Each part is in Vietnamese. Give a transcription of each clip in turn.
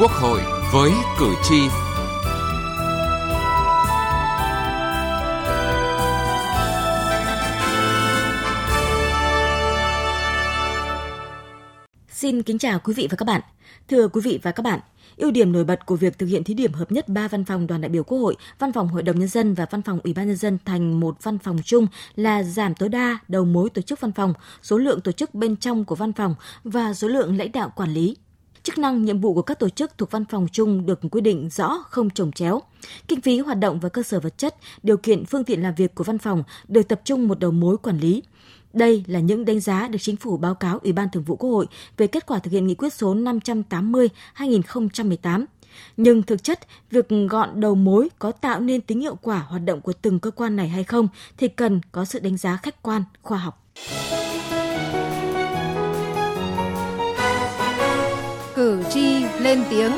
Quốc hội với cử tri. Xin kính chào quý vị và các bạn. Thưa quý vị và các bạn, ưu điểm nổi bật của việc thực hiện thí điểm hợp nhất ba văn phòng đoàn đại biểu Quốc hội, văn phòng Hội đồng nhân dân và văn phòng Ủy ban nhân dân thành một văn phòng chung là giảm tối đa đầu mối tổ chức văn phòng, số lượng tổ chức bên trong của văn phòng và số lượng lãnh đạo quản lý. Chức năng nhiệm vụ của các tổ chức thuộc văn phòng chung được quy định rõ không trồng chéo. Kinh phí hoạt động và cơ sở vật chất, điều kiện phương tiện làm việc của văn phòng được tập trung một đầu mối quản lý. Đây là những đánh giá được chính phủ báo cáo Ủy ban Thường vụ Quốc hội về kết quả thực hiện nghị quyết số 580-2018. Nhưng thực chất, việc gọn đầu mối có tạo nên tính hiệu quả hoạt động của từng cơ quan này hay không thì cần có sự đánh giá khách quan, khoa học. Cử tri lên tiếng.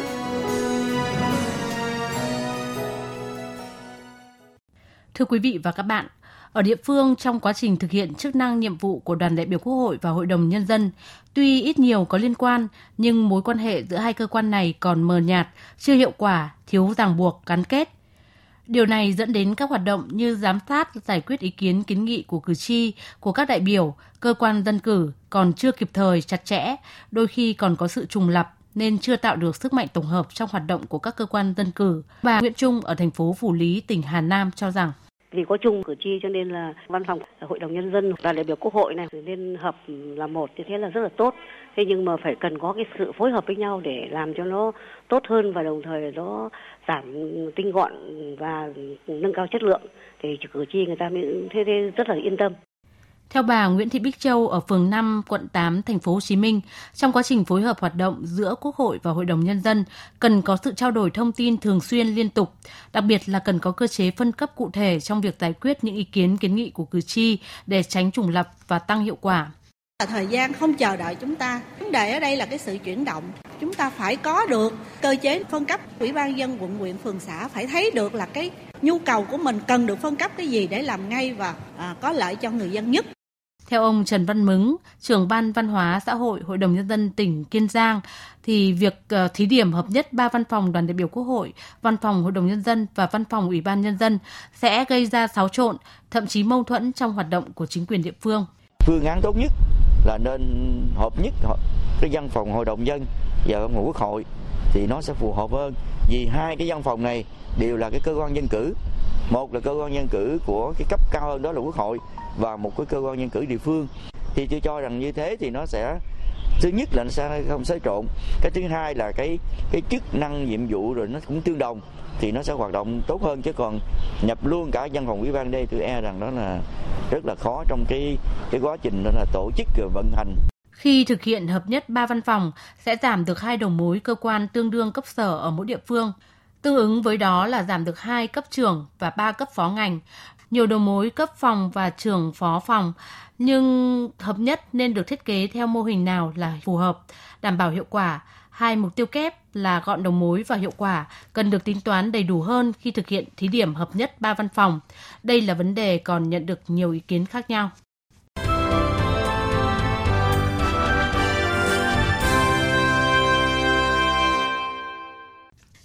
Thưa quý vị và các bạn, ở địa phương trong quá trình thực hiện chức năng nhiệm vụ của đoàn đại biểu Quốc hội và Hội đồng Nhân dân, tuy ít nhiều có liên quan, nhưng mối quan hệ giữa hai cơ quan này còn mờ nhạt, chưa hiệu quả, thiếu ràng buộc, gắn kết. Điều này dẫn đến các hoạt động như giám sát, giải quyết ý kiến kiến nghị của cử tri, của các đại biểu, cơ quan dân cử còn chưa kịp thời, chặt chẽ, đôi khi còn có sự trùng lập, nên chưa tạo được sức mạnh tổng hợp trong hoạt động của các cơ quan dân cử. Bà Nguyễn Trung ở thành phố Phủ Lý, tỉnh Hà Nam cho rằng vì có chung cử tri cho nên là văn phòng hội đồng nhân dân đoàn đại biểu quốc hội này nên hợp là một như thế là rất là tốt. Thế nhưng mà phải cần có cái sự phối hợp với nhau để làm cho nó tốt hơn và đồng thời nó giảm tinh gọn và nâng cao chất lượng. Thì cử tri người ta mới thế, thế rất là yên tâm theo bà Nguyễn Thị Bích Châu ở phường 5, quận 8, thành phố Hồ Chí Minh, trong quá trình phối hợp hoạt động giữa Quốc hội và Hội đồng nhân dân cần có sự trao đổi thông tin thường xuyên liên tục, đặc biệt là cần có cơ chế phân cấp cụ thể trong việc giải quyết những ý kiến kiến nghị của cử tri để tránh trùng lập và tăng hiệu quả. Thời gian không chờ đợi chúng ta. Vấn đề ở đây là cái sự chuyển động. Chúng ta phải có được cơ chế phân cấp. Ủy ban dân quận huyện phường xã phải thấy được là cái nhu cầu của mình cần được phân cấp cái gì để làm ngay và à, có lợi cho người dân nhất. Theo ông Trần Văn Mứng, trưởng ban văn hóa xã hội Hội đồng Nhân dân tỉnh Kiên Giang, thì việc ờ, thí điểm hợp nhất ba văn phòng đoàn đại biểu Quốc hội, văn phòng Hội đồng Nhân dân và văn phòng Ủy ban Nhân dân sẽ gây ra xáo trộn, thậm chí mâu thuẫn trong hoạt động của chính quyền địa phương. Phương án tốt nhất là nên hợp nhất cái văn phòng Hội đồng dân và văn phòng Quốc hội thì nó sẽ phù hợp hơn vì hai cái văn phòng này đều là cái cơ quan dân cử một là cơ quan dân cử của cái cấp cao hơn đó là quốc hội và một cái cơ quan nhân cử địa phương. Thì tôi cho rằng như thế thì nó sẽ thứ nhất là nó sẽ không xáo trộn. Cái thứ hai là cái cái chức năng nhiệm vụ rồi nó cũng tương đồng thì nó sẽ hoạt động tốt hơn. Chứ còn nhập luôn cả văn phòng ủy ban đây tôi e rằng đó là rất là khó trong cái cái quá trình đó là tổ chức và vận hành. Khi thực hiện hợp nhất ba văn phòng sẽ giảm được hai đầu mối cơ quan tương đương cấp sở ở mỗi địa phương. Tương ứng với đó là giảm được 2 cấp trưởng và 3 cấp phó ngành, nhiều đầu mối cấp phòng và trưởng phó phòng, nhưng hợp nhất nên được thiết kế theo mô hình nào là phù hợp, đảm bảo hiệu quả. Hai mục tiêu kép là gọn đầu mối và hiệu quả cần được tính toán đầy đủ hơn khi thực hiện thí điểm hợp nhất ba văn phòng. Đây là vấn đề còn nhận được nhiều ý kiến khác nhau.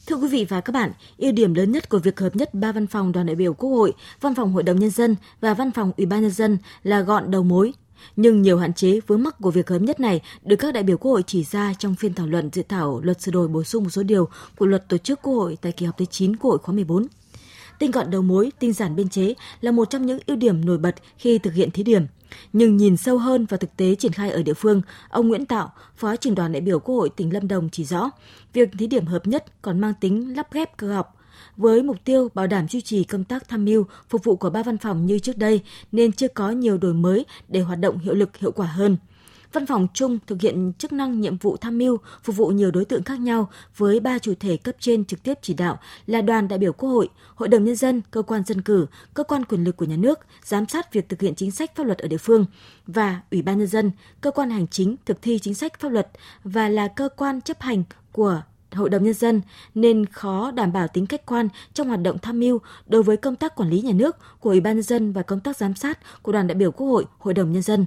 Thưa quý vị và các bạn, ưu điểm lớn nhất của việc hợp nhất ba văn phòng đoàn đại biểu Quốc hội, văn phòng Hội đồng nhân dân và văn phòng Ủy ban nhân dân là gọn đầu mối. Nhưng nhiều hạn chế vướng mắc của việc hợp nhất này được các đại biểu Quốc hội chỉ ra trong phiên thảo luận dự thảo luật sửa đổi bổ sung một số điều của luật tổ chức Quốc hội tại kỳ họp thứ 9 Quốc hội khóa 14. Tinh gọn đầu mối, tinh giản biên chế là một trong những ưu điểm nổi bật khi thực hiện thí điểm – nhưng nhìn sâu hơn vào thực tế triển khai ở địa phương, ông Nguyễn Tạo, Phó trưởng đoàn đại biểu Quốc hội tỉnh Lâm Đồng chỉ rõ, việc thí điểm hợp nhất còn mang tính lắp ghép cơ học, với mục tiêu bảo đảm duy trì công tác tham mưu phục vụ của ba văn phòng như trước đây nên chưa có nhiều đổi mới để hoạt động hiệu lực hiệu quả hơn. Văn phòng chung thực hiện chức năng nhiệm vụ tham mưu, phục vụ nhiều đối tượng khác nhau với ba chủ thể cấp trên trực tiếp chỉ đạo là đoàn đại biểu Quốc hội, Hội đồng Nhân dân, cơ quan dân cử, cơ quan quyền lực của nhà nước, giám sát việc thực hiện chính sách pháp luật ở địa phương và Ủy ban Nhân dân, cơ quan hành chính thực thi chính sách pháp luật và là cơ quan chấp hành của Hội đồng Nhân dân nên khó đảm bảo tính khách quan trong hoạt động tham mưu đối với công tác quản lý nhà nước của Ủy ban Nhân dân và công tác giám sát của đoàn đại biểu Quốc hội, Hội đồng Nhân dân.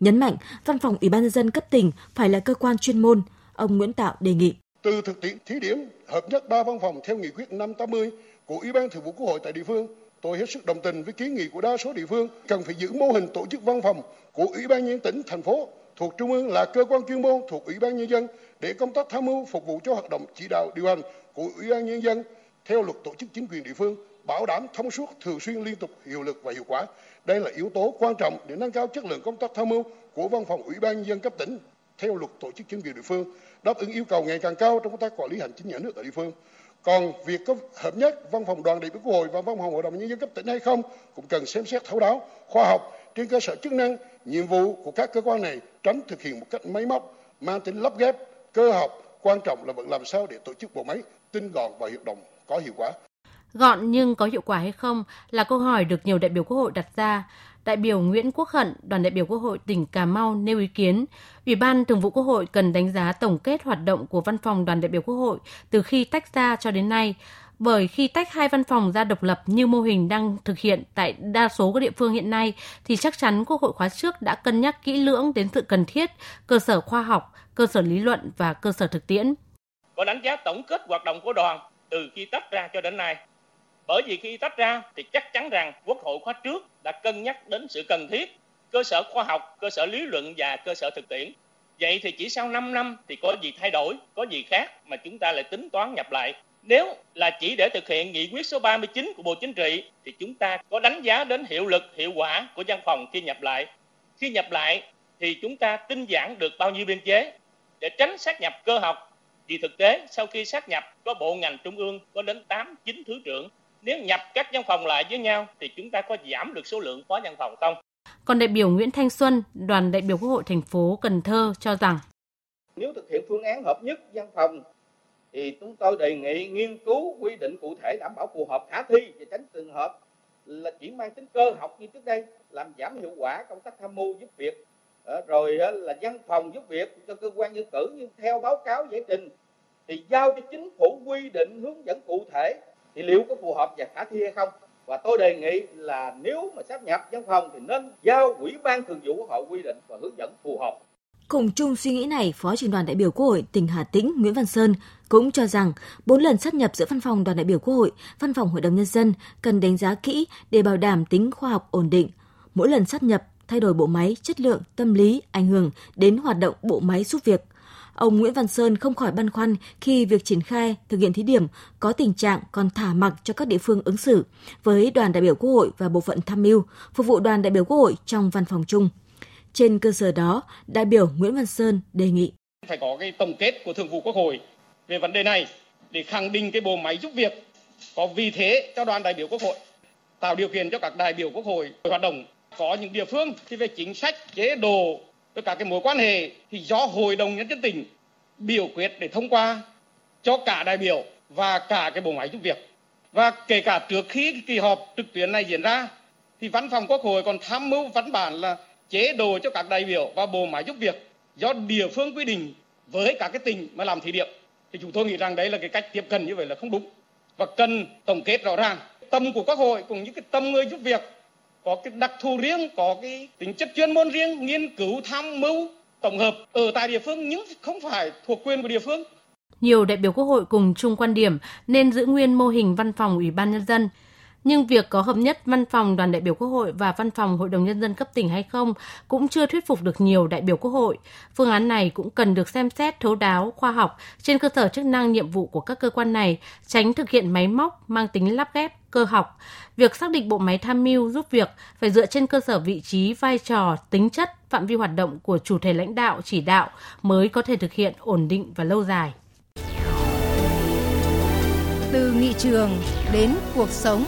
Nhấn mạnh, Văn phòng Ủy ban nhân dân cấp tỉnh phải là cơ quan chuyên môn, ông Nguyễn Tạo đề nghị. Từ thực tiễn thí điểm hợp nhất ba văn phòng theo nghị quyết 580 của Ủy ban Thường vụ Quốc hội tại địa phương, tôi hết sức đồng tình với kiến nghị của đa số địa phương cần phải giữ mô hình tổ chức văn phòng của Ủy ban nhân tỉnh, thành phố thuộc trung ương là cơ quan chuyên môn thuộc Ủy ban nhân dân để công tác tham mưu phục vụ cho hoạt động chỉ đạo điều hành của Ủy ban nhân dân theo luật tổ chức chính quyền địa phương bảo đảm thông suốt, thường xuyên, liên tục, hiệu lực và hiệu quả. Đây là yếu tố quan trọng để nâng cao chất lượng công tác tham mưu của Văn phòng Ủy ban nhân dân cấp tỉnh theo luật tổ chức chính quyền địa phương, đáp ứng yêu cầu ngày càng cao trong công tác quản lý hành chính nhà nước ở địa phương. Còn việc có hợp nhất văn phòng đoàn đại biểu quốc hội và văn phòng hội đồng nhân dân cấp tỉnh hay không cũng cần xem xét thấu đáo, khoa học trên cơ sở chức năng, nhiệm vụ của các cơ quan này tránh thực hiện một cách máy móc, mang tính lắp ghép, cơ học. Quan trọng là vẫn làm sao để tổ chức bộ máy tinh gọn và hiệu động có hiệu quả. Gọn nhưng có hiệu quả hay không là câu hỏi được nhiều đại biểu Quốc hội đặt ra. Đại biểu Nguyễn Quốc Hận, đoàn đại biểu Quốc hội tỉnh Cà Mau nêu ý kiến, Ủy ban Thường vụ Quốc hội cần đánh giá tổng kết hoạt động của Văn phòng đoàn đại biểu Quốc hội từ khi tách ra cho đến nay, bởi khi tách hai văn phòng ra độc lập như mô hình đang thực hiện tại đa số các địa phương hiện nay thì chắc chắn Quốc hội khóa trước đã cân nhắc kỹ lưỡng đến sự cần thiết, cơ sở khoa học, cơ sở lý luận và cơ sở thực tiễn. Có đánh giá tổng kết hoạt động của đoàn từ khi tách ra cho đến nay bởi vì khi tách ra thì chắc chắn rằng Quốc hội khóa trước đã cân nhắc đến sự cần thiết cơ sở khoa học, cơ sở lý luận và cơ sở thực tiễn. Vậy thì chỉ sau 5 năm thì có gì thay đổi, có gì khác mà chúng ta lại tính toán nhập lại. Nếu là chỉ để thực hiện nghị quyết số 39 của Bộ Chính trị thì chúng ta có đánh giá đến hiệu lực, hiệu quả của văn phòng khi nhập lại. Khi nhập lại thì chúng ta tinh giản được bao nhiêu biên chế để tránh sát nhập cơ học. Vì thực tế sau khi sát nhập có bộ ngành trung ương có đến 8, 9 thứ trưởng nếu nhập các văn phòng lại với nhau thì chúng ta có giảm được số lượng phó văn phòng không? Còn đại biểu Nguyễn Thanh Xuân, đoàn đại biểu Quốc hội thành phố Cần Thơ cho rằng nếu thực hiện phương án hợp nhất văn phòng thì chúng tôi đề nghị nghiên cứu quy định cụ thể đảm bảo phù hợp khả thi và tránh trường hợp là chỉ mang tính cơ học như trước đây làm giảm hiệu quả công tác tham mưu giúp việc ờ, rồi là văn phòng giúp việc cho cơ quan dân cử nhưng theo báo cáo giải trình thì giao cho chính phủ quy định hướng dẫn cụ thể thì liệu có phù hợp và khả thi hay không và tôi đề nghị là nếu mà sắp nhập văn phòng thì nên giao ủy ban thường vụ quốc hội quy định và hướng dẫn phù hợp Cùng chung suy nghĩ này, Phó trưởng đoàn đại biểu Quốc hội tỉnh Hà Tĩnh Nguyễn Văn Sơn cũng cho rằng bốn lần sát nhập giữa văn phòng đoàn đại biểu Quốc hội, văn phòng Hội đồng Nhân dân cần đánh giá kỹ để bảo đảm tính khoa học ổn định. Mỗi lần sát nhập, thay đổi bộ máy, chất lượng, tâm lý, ảnh hưởng đến hoạt động bộ máy giúp việc. Ông Nguyễn Văn Sơn không khỏi băn khoăn khi việc triển khai thực hiện thí điểm có tình trạng còn thả mặc cho các địa phương ứng xử với đoàn đại biểu Quốc hội và bộ phận tham mưu, phục vụ đoàn đại biểu Quốc hội trong văn phòng chung. Trên cơ sở đó, đại biểu Nguyễn Văn Sơn đề nghị phải có cái tổng kết của Thường vụ Quốc hội về vấn đề này để khẳng định cái bộ máy giúp việc có vị thế cho đoàn đại biểu Quốc hội, tạo điều kiện cho các đại biểu Quốc hội hoạt động. Có những địa phương thì về chính sách, chế độ, với các cái mối quan hệ thì do Hội đồng Nhân dân tỉnh biểu quyết để thông qua cho cả đại biểu và cả cái bộ máy giúp việc. Và kể cả trước khi kỳ họp trực tuyến này diễn ra, thì văn phòng Quốc hội còn tham mưu văn bản là chế độ cho các đại biểu và bộ máy giúp việc do địa phương quy định với các cái tỉnh mà làm thí điểm thì chúng tôi nghĩ rằng đấy là cái cách tiếp cận như vậy là không đúng và cần tổng kết rõ ràng tâm của quốc hội cùng những cái tâm người giúp việc có cái đặc thù riêng có cái tính chất chuyên môn riêng nghiên cứu tham mưu tổng hợp ở tại địa phương nhưng không phải thuộc quyền của địa phương. Nhiều đại biểu quốc hội cùng chung quan điểm nên giữ nguyên mô hình văn phòng ủy ban nhân dân. Nhưng việc có hợp nhất văn phòng đoàn đại biểu Quốc hội và văn phòng Hội đồng Nhân dân cấp tỉnh hay không cũng chưa thuyết phục được nhiều đại biểu Quốc hội. Phương án này cũng cần được xem xét thấu đáo, khoa học trên cơ sở chức năng nhiệm vụ của các cơ quan này, tránh thực hiện máy móc mang tính lắp ghép, cơ học. Việc xác định bộ máy tham mưu giúp việc phải dựa trên cơ sở vị trí, vai trò, tính chất, phạm vi hoạt động của chủ thể lãnh đạo, chỉ đạo mới có thể thực hiện ổn định và lâu dài. Từ nghị trường đến cuộc sống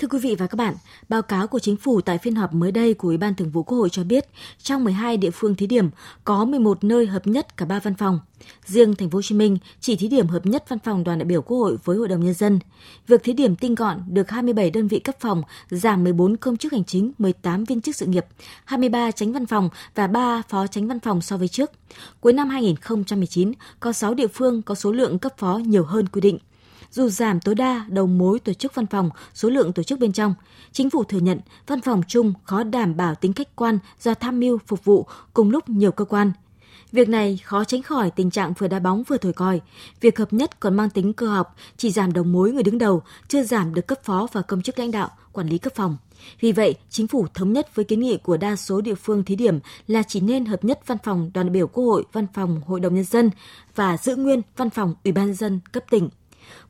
Thưa quý vị và các bạn, báo cáo của chính phủ tại phiên họp mới đây của Ủy ban Thường vụ Quốc hội cho biết, trong 12 địa phương thí điểm có 11 nơi hợp nhất cả ba văn phòng. Riêng thành phố Hồ Chí Minh chỉ thí điểm hợp nhất văn phòng đoàn đại biểu Quốc hội với Hội đồng nhân dân. Việc thí điểm tinh gọn được 27 đơn vị cấp phòng, giảm 14 công chức hành chính, 18 viên chức sự nghiệp, 23 tránh văn phòng và 3 phó tránh văn phòng so với trước. Cuối năm 2019, có 6 địa phương có số lượng cấp phó nhiều hơn quy định dù giảm tối đa đầu mối tổ chức văn phòng, số lượng tổ chức bên trong, chính phủ thừa nhận văn phòng chung khó đảm bảo tính khách quan do tham mưu phục vụ cùng lúc nhiều cơ quan, Việc này khó tránh khỏi tình trạng vừa đá bóng vừa thổi còi. Việc hợp nhất còn mang tính cơ học, chỉ giảm đầu mối người đứng đầu, chưa giảm được cấp phó và công chức lãnh đạo, quản lý cấp phòng. Vì vậy, chính phủ thống nhất với kiến nghị của đa số địa phương thí điểm là chỉ nên hợp nhất văn phòng đoàn đại biểu Quốc hội, văn phòng Hội đồng nhân dân và giữ nguyên văn phòng Ủy ban nhân dân cấp tỉnh.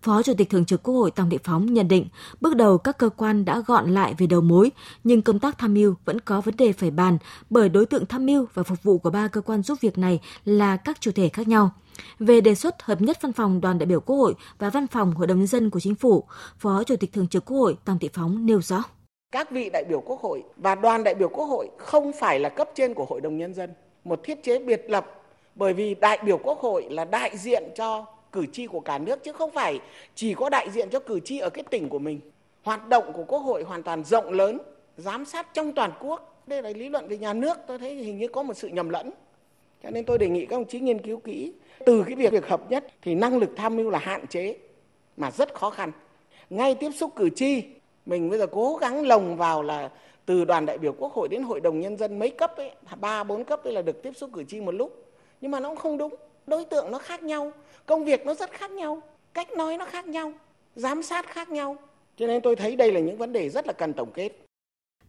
Phó Chủ tịch Thường trực Quốc hội Tòng Thị Phóng nhận định, bước đầu các cơ quan đã gọn lại về đầu mối, nhưng công tác tham mưu vẫn có vấn đề phải bàn bởi đối tượng tham mưu và phục vụ của ba cơ quan giúp việc này là các chủ thể khác nhau. Về đề xuất hợp nhất văn phòng đoàn đại biểu Quốc hội và văn phòng Hội đồng nhân dân của chính phủ, Phó Chủ tịch Thường trực Quốc hội Tòng Thị Phóng nêu rõ. Các vị đại biểu Quốc hội và đoàn đại biểu Quốc hội không phải là cấp trên của Hội đồng nhân dân, một thiết chế biệt lập bởi vì đại biểu Quốc hội là đại diện cho cử tri của cả nước chứ không phải chỉ có đại diện cho cử tri ở cái tỉnh của mình. Hoạt động của Quốc hội hoàn toàn rộng lớn, giám sát trong toàn quốc. Đây là lý luận về nhà nước, tôi thấy hình như có một sự nhầm lẫn. Cho nên tôi đề nghị các ông chí nghiên cứu kỹ. Từ cái việc, việc hợp nhất thì năng lực tham mưu là hạn chế mà rất khó khăn. Ngay tiếp xúc cử tri, mình bây giờ cố gắng lồng vào là từ đoàn đại biểu quốc hội đến hội đồng nhân dân mấy cấp ấy, ba bốn cấp ấy là được tiếp xúc cử tri một lúc. Nhưng mà nó cũng không đúng đối tượng nó khác nhau công việc nó rất khác nhau cách nói nó khác nhau giám sát khác nhau. Cho nên tôi thấy đây là những vấn đề rất là cần tổng kết.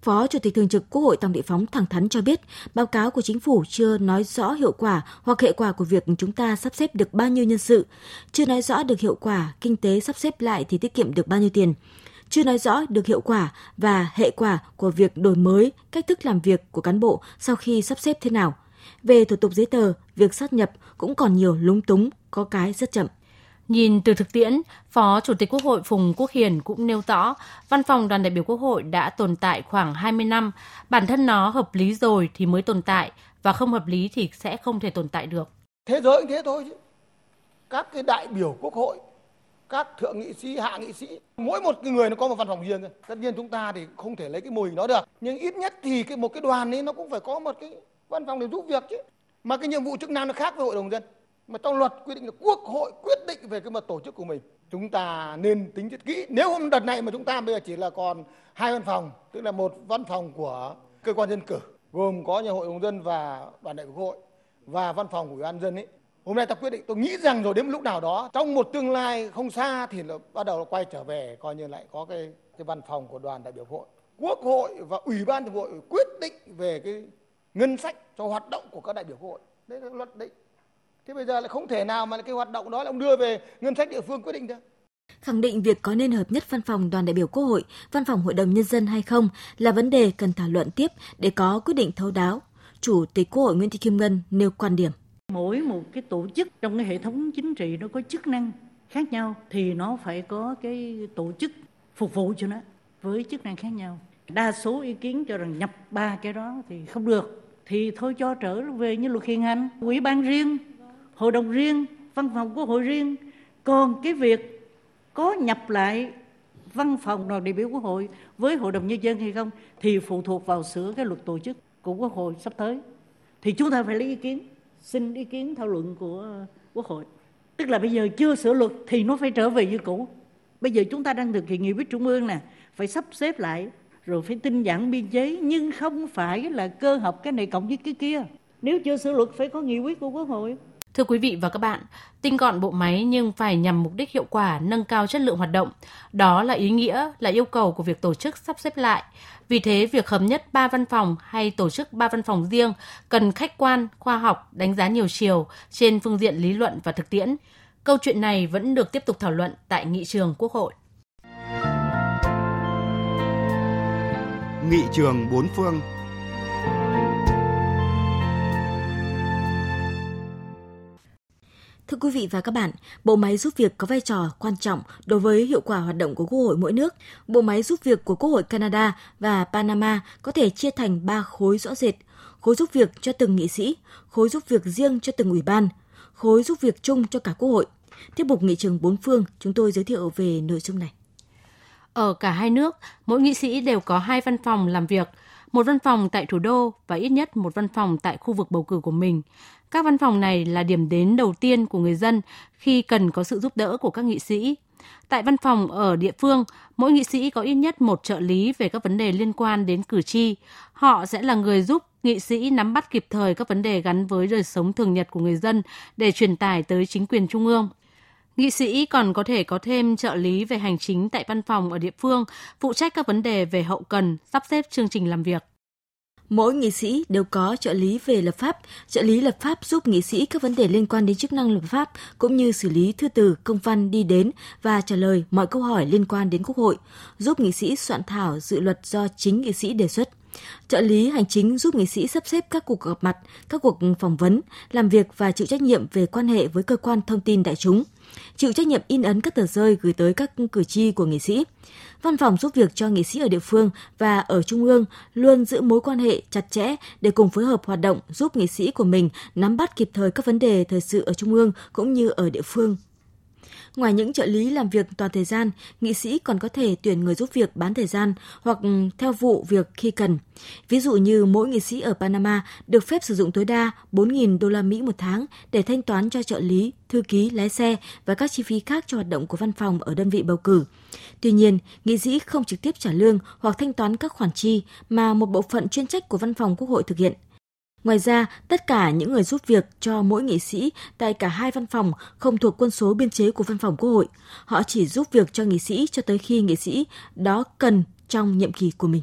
Phó Chủ tịch Thường trực Quốc hội Tòng Thị Phóng thẳng thắn cho biết, báo cáo của chính phủ chưa nói rõ hiệu quả hoặc hệ quả của việc chúng ta sắp xếp được bao nhiêu nhân sự, chưa nói rõ được hiệu quả kinh tế sắp xếp lại thì tiết kiệm được bao nhiêu tiền, chưa nói rõ được hiệu quả và hệ quả của việc đổi mới cách thức làm việc của cán bộ sau khi sắp xếp thế nào. Về thủ tục giấy tờ, việc sát nhập cũng còn nhiều lúng túng, có cái rất chậm. Nhìn từ thực tiễn, Phó Chủ tịch Quốc hội Phùng Quốc Hiền cũng nêu rõ, Văn phòng đoàn đại biểu Quốc hội đã tồn tại khoảng 20 năm, bản thân nó hợp lý rồi thì mới tồn tại và không hợp lý thì sẽ không thể tồn tại được. Thế giới thế thôi chứ. Các cái đại biểu Quốc hội, các thượng nghị sĩ, hạ nghị sĩ, mỗi một người nó có một văn phòng riêng. Tất nhiên chúng ta thì không thể lấy cái mô hình đó được, nhưng ít nhất thì cái một cái đoàn ấy nó cũng phải có một cái văn phòng để giúp việc chứ. Mà cái nhiệm vụ chức năng nó khác với hội đồng dân. Mà trong luật quy định là quốc hội quyết định về cái mặt tổ chức của mình. Chúng ta nên tính chất kỹ. Nếu hôm đợt này mà chúng ta bây giờ chỉ là còn hai văn phòng, tức là một văn phòng của cơ quan dân cử, gồm có nhà hội đồng dân và đoàn đại biểu quốc hội, và văn phòng của ủy ban dân ấy, hôm nay ta quyết định, tôi nghĩ rằng rồi, đến một lúc nào đó, trong một tương lai không xa thì là bắt đầu là quay trở về, coi như lại có cái cái văn phòng của đoàn đại biểu quốc hội. Quốc hội và ủy ban thường hội quyết định về cái ngân sách cho hoạt động của các đại biểu quốc hội đấy là luật định thế bây giờ lại không thể nào mà cái hoạt động đó là ông đưa về ngân sách địa phương quyết định được khẳng định việc có nên hợp nhất văn phòng đoàn đại biểu Quốc hội, văn phòng Hội đồng Nhân dân hay không là vấn đề cần thảo luận tiếp để có quyết định thấu đáo. Chủ tịch Quốc hội Nguyễn Thị Kim Ngân nêu quan điểm. Mỗi một cái tổ chức trong cái hệ thống chính trị nó có chức năng khác nhau thì nó phải có cái tổ chức phục vụ cho nó với chức năng khác nhau. Đa số ý kiến cho rằng nhập ba cái đó thì không được thì thôi cho trở về như luật hiện hành. Ủy ban riêng, hội đồng riêng, văn phòng quốc hội riêng. Còn cái việc có nhập lại văn phòng đoàn đại biểu quốc hội với hội đồng nhân dân hay không thì phụ thuộc vào sửa cái luật tổ chức của quốc hội sắp tới. Thì chúng ta phải lấy ý kiến, xin ý kiến thảo luận của quốc hội. Tức là bây giờ chưa sửa luật thì nó phải trở về như cũ. Bây giờ chúng ta đang thực hiện nghị quyết trung ương nè, phải sắp xếp lại rồi phải tinh giản biên chế nhưng không phải là cơ học cái này cộng với cái kia nếu chưa sửa luật phải có nghị quyết của quốc hội Thưa quý vị và các bạn, tinh gọn bộ máy nhưng phải nhằm mục đích hiệu quả nâng cao chất lượng hoạt động. Đó là ý nghĩa, là yêu cầu của việc tổ chức sắp xếp lại. Vì thế, việc hợp nhất ba văn phòng hay tổ chức ba văn phòng riêng cần khách quan, khoa học, đánh giá nhiều chiều trên phương diện lý luận và thực tiễn. Câu chuyện này vẫn được tiếp tục thảo luận tại nghị trường Quốc hội. Nghị trường bốn phương Thưa quý vị và các bạn, bộ máy giúp việc có vai trò quan trọng đối với hiệu quả hoạt động của Quốc hội mỗi nước. Bộ máy giúp việc của Quốc hội Canada và Panama có thể chia thành 3 khối rõ rệt. Khối giúp việc cho từng nghị sĩ, khối giúp việc riêng cho từng ủy ban, khối giúp việc chung cho cả Quốc hội. Tiếp mục nghị trường bốn phương, chúng tôi giới thiệu về nội dung này. Ở cả hai nước, mỗi nghị sĩ đều có hai văn phòng làm việc, một văn phòng tại thủ đô và ít nhất một văn phòng tại khu vực bầu cử của mình. Các văn phòng này là điểm đến đầu tiên của người dân khi cần có sự giúp đỡ của các nghị sĩ. Tại văn phòng ở địa phương, mỗi nghị sĩ có ít nhất một trợ lý về các vấn đề liên quan đến cử tri. Họ sẽ là người giúp nghị sĩ nắm bắt kịp thời các vấn đề gắn với đời sống thường nhật của người dân để truyền tải tới chính quyền trung ương. Nghị sĩ còn có thể có thêm trợ lý về hành chính tại văn phòng ở địa phương, phụ trách các vấn đề về hậu cần, sắp xếp chương trình làm việc. Mỗi nghị sĩ đều có trợ lý về lập pháp, trợ lý lập pháp giúp nghị sĩ các vấn đề liên quan đến chức năng lập pháp cũng như xử lý thư từ, công văn đi đến và trả lời mọi câu hỏi liên quan đến Quốc hội, giúp nghị sĩ soạn thảo dự luật do chính nghị sĩ đề xuất. Trợ lý hành chính giúp nghị sĩ sắp xếp các cuộc gặp mặt, các cuộc phỏng vấn, làm việc và chịu trách nhiệm về quan hệ với cơ quan thông tin đại chúng chịu trách nhiệm in ấn các tờ rơi gửi tới các cử tri của nghị sĩ. Văn phòng giúp việc cho nghị sĩ ở địa phương và ở trung ương luôn giữ mối quan hệ chặt chẽ để cùng phối hợp hoạt động giúp nghị sĩ của mình nắm bắt kịp thời các vấn đề thời sự ở trung ương cũng như ở địa phương. Ngoài những trợ lý làm việc toàn thời gian, nghị sĩ còn có thể tuyển người giúp việc bán thời gian hoặc ừ, theo vụ việc khi cần. Ví dụ như mỗi nghị sĩ ở Panama được phép sử dụng tối đa 4.000 đô la Mỹ một tháng để thanh toán cho trợ lý, thư ký, lái xe và các chi phí khác cho hoạt động của văn phòng ở đơn vị bầu cử. Tuy nhiên, nghị sĩ không trực tiếp trả lương hoặc thanh toán các khoản chi mà một bộ phận chuyên trách của văn phòng Quốc hội thực hiện. Ngoài ra, tất cả những người giúp việc cho mỗi nghị sĩ tại cả hai văn phòng không thuộc quân số biên chế của văn phòng Quốc hội. Họ chỉ giúp việc cho nghị sĩ cho tới khi nghị sĩ đó cần trong nhiệm kỳ của mình.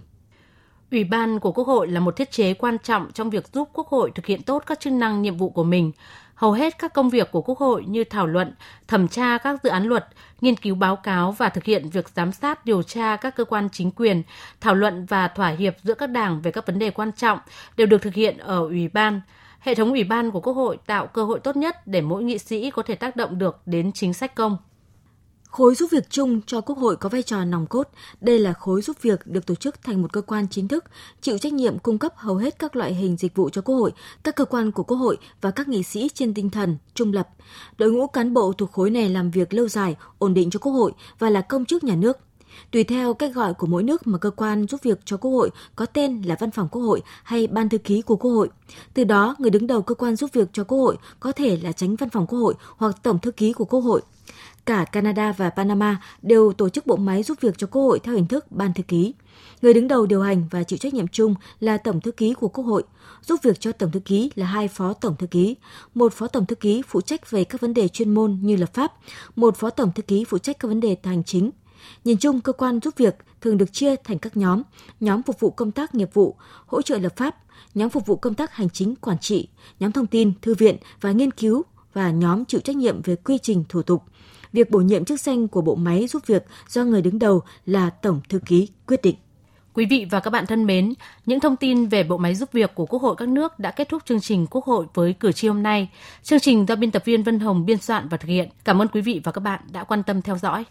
Ủy ban của Quốc hội là một thiết chế quan trọng trong việc giúp Quốc hội thực hiện tốt các chức năng nhiệm vụ của mình. Hầu hết các công việc của Quốc hội như thảo luận, thẩm tra các dự án luật, nghiên cứu báo cáo và thực hiện việc giám sát điều tra các cơ quan chính quyền, thảo luận và thỏa hiệp giữa các đảng về các vấn đề quan trọng đều được thực hiện ở Ủy ban. Hệ thống Ủy ban của Quốc hội tạo cơ hội tốt nhất để mỗi nghị sĩ có thể tác động được đến chính sách công. Khối giúp việc chung cho Quốc hội có vai trò nòng cốt. Đây là khối giúp việc được tổ chức thành một cơ quan chính thức, chịu trách nhiệm cung cấp hầu hết các loại hình dịch vụ cho Quốc hội, các cơ quan của Quốc hội và các nghị sĩ trên tinh thần trung lập. Đội ngũ cán bộ thuộc khối này làm việc lâu dài, ổn định cho Quốc hội và là công chức nhà nước. Tùy theo cách gọi của mỗi nước mà cơ quan giúp việc cho Quốc hội có tên là Văn phòng Quốc hội hay Ban thư ký của Quốc hội. Từ đó, người đứng đầu cơ quan giúp việc cho Quốc hội có thể là tránh Văn phòng Quốc hội hoặc Tổng thư ký của Quốc hội. Cả Canada và Panama đều tổ chức bộ máy giúp việc cho Quốc hội theo hình thức ban thư ký. Người đứng đầu điều hành và chịu trách nhiệm chung là Tổng thư ký của Quốc hội. Giúp việc cho Tổng thư ký là hai phó Tổng thư ký. Một phó Tổng thư ký phụ trách về các vấn đề chuyên môn như lập pháp, một phó Tổng thư ký phụ trách các vấn đề hành chính. Nhìn chung, cơ quan giúp việc thường được chia thành các nhóm, nhóm phục vụ công tác nghiệp vụ, hỗ trợ lập pháp, nhóm phục vụ công tác hành chính quản trị, nhóm thông tin, thư viện và nghiên cứu và nhóm chịu trách nhiệm về quy trình thủ tục việc bổ nhiệm chức danh của bộ máy giúp việc do người đứng đầu là Tổng Thư ký quyết định. Quý vị và các bạn thân mến, những thông tin về bộ máy giúp việc của Quốc hội các nước đã kết thúc chương trình Quốc hội với cử tri hôm nay. Chương trình do biên tập viên Vân Hồng biên soạn và thực hiện. Cảm ơn quý vị và các bạn đã quan tâm theo dõi.